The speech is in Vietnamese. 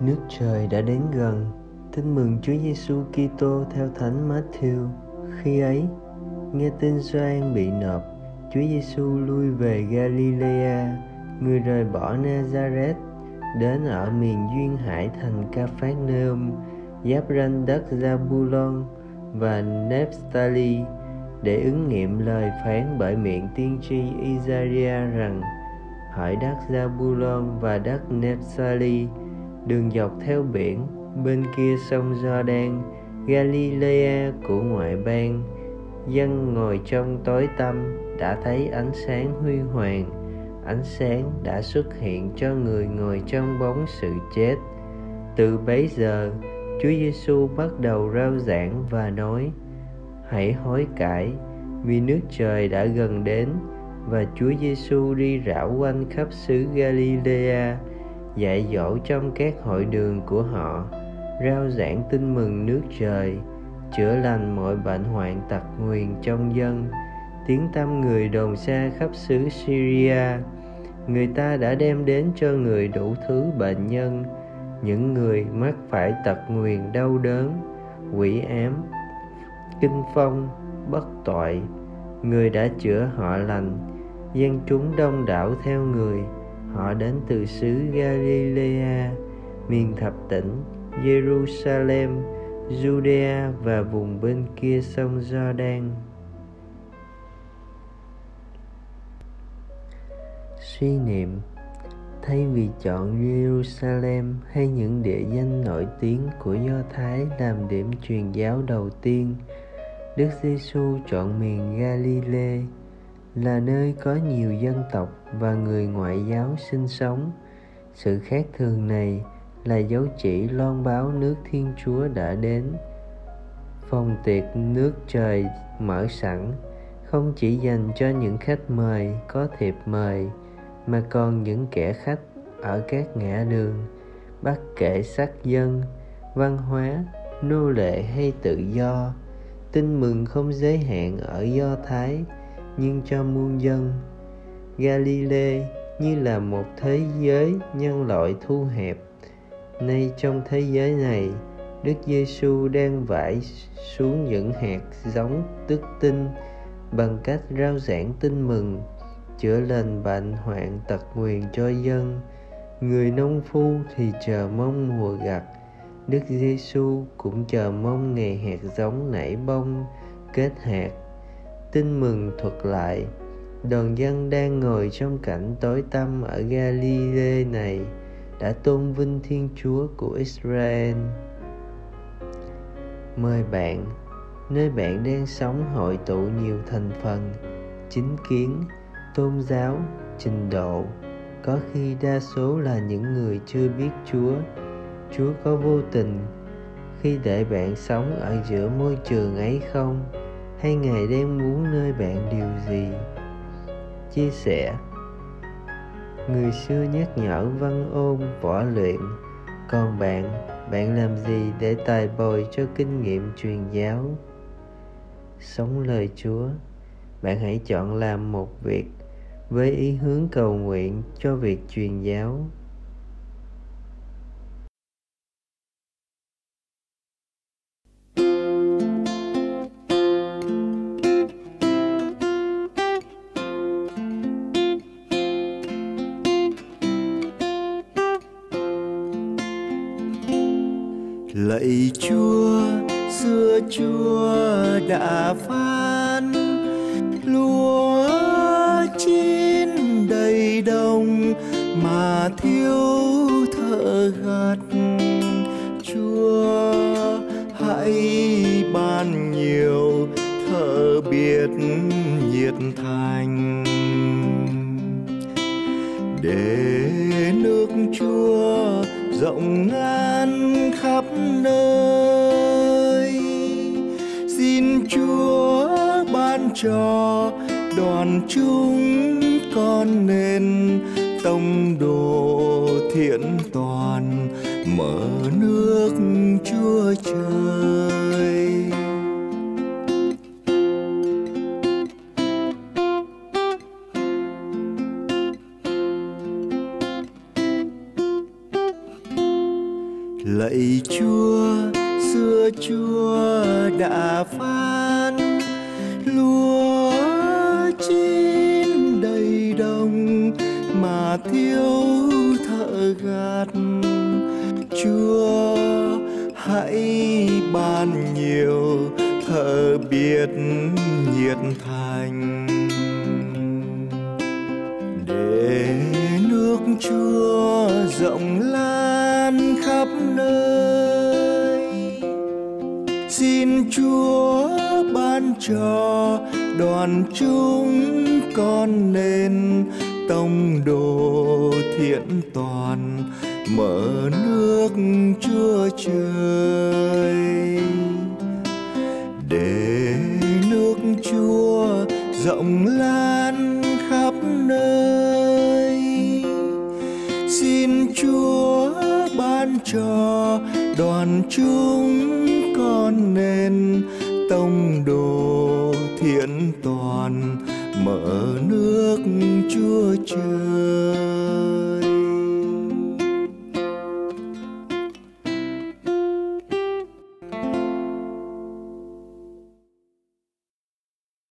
Nước trời đã đến gần. Tin mừng Chúa Giêsu Kitô theo Thánh Matthew. Khi ấy, nghe tin Gioan bị nộp, Chúa Giêsu lui về Galilea, người rời bỏ Nazareth đến ở miền duyên hải thành Capharnaum, giáp ranh đất Zabulon và Nephtali để ứng nghiệm lời phán bởi miệng tiên tri Isaiah rằng hỏi đất Zabulon và đất Nephtali đường dọc theo biển, bên kia sông Jordan, Galilea của ngoại bang. Dân ngồi trong tối tăm đã thấy ánh sáng huy hoàng, ánh sáng đã xuất hiện cho người ngồi trong bóng sự chết. Từ bấy giờ, Chúa Giêsu bắt đầu rao giảng và nói, hãy hối cải, vì nước trời đã gần đến và Chúa Giêsu đi rảo quanh khắp xứ Galilea dạy dỗ trong các hội đường của họ, rao giảng tin mừng nước trời, chữa lành mọi bệnh hoạn tật nguyền trong dân. Tiếng tâm người đồn xa khắp xứ Syria, người ta đã đem đến cho người đủ thứ bệnh nhân. Những người mắc phải tật nguyền đau đớn, quỷ ám, kinh phong, bất tội. Người đã chữa họ lành, dân chúng đông đảo theo người họ đến từ xứ Galilea miền thập tỉnh Jerusalem Judea và vùng bên kia sông Jordan. Suy niệm thay vì chọn Jerusalem hay những địa danh nổi tiếng của Do Thái làm điểm truyền giáo đầu tiên, Đức Giêsu chọn miền Galilee là nơi có nhiều dân tộc và người ngoại giáo sinh sống. Sự khác thường này là dấu chỉ loan báo nước Thiên Chúa đã đến. Phòng tiệc nước trời mở sẵn, không chỉ dành cho những khách mời có thiệp mời, mà còn những kẻ khách ở các ngã đường, bất kể sắc dân, văn hóa, nô lệ hay tự do tin mừng không giới hạn ở do thái nhưng cho muôn dân. Galilee như là một thế giới nhân loại thu hẹp. Nay trong thế giới này, Đức Giêsu đang vải xuống những hạt giống tức tinh bằng cách rao giảng tin mừng, chữa lành bệnh hoạn tật nguyền cho dân. Người nông phu thì chờ mong mùa gặt. Đức giêsu cũng chờ mong ngày hạt giống nảy bông kết hạt tin mừng thuật lại. Đoàn dân đang ngồi trong cảnh tối tăm ở Galilee này đã tôn vinh Thiên Chúa của Israel. Mời bạn, nơi bạn đang sống hội tụ nhiều thành phần, chính kiến, tôn giáo trình độ. Có khi đa số là những người chưa biết chúa. Chúa có vô tình khi để bạn sống ở giữa môi trường ấy không? Hay ngài đang muốn nơi bạn điều gì? Chia sẻ. Người xưa nhắc nhở văn ôn, võ luyện. Còn bạn bạn làm gì để tài bồi cho kinh nghiệm truyền giáo? Sống lời chúa, bạn hãy chọn làm một việc với ý hướng cầu nguyện cho việc truyền giáo. Lạy chúa, xưa chúa đã phán, lúa chín đầy đồng mà thiếu thợ gặt. Chúa, hãy ban nhiều thợ biết nhiệt thành. Để nước chúa rộng ngàn khắp nơi. Xin chúa ban cho đoàn chúng con nên tông đồ thiện toàn, mở nước chúa trời. Lạy chúa, xưa chúa đã phán, lúa chín đầy đồng mà thiếu thợ gặt. Chúa, hãy ban nhiều thợ biết nhiệt thành. Để nước chúa rộng lan khắp nơi. Xin chúa ban cho đoàn chúng con nên tông đồ thiện toàn, mở nước chúa trời. Để nước chúa rộng lan khắp nơi. Xin chúa ban cho đoàn chúng con nên tông đồ thiện toàn mở nước chúa trời.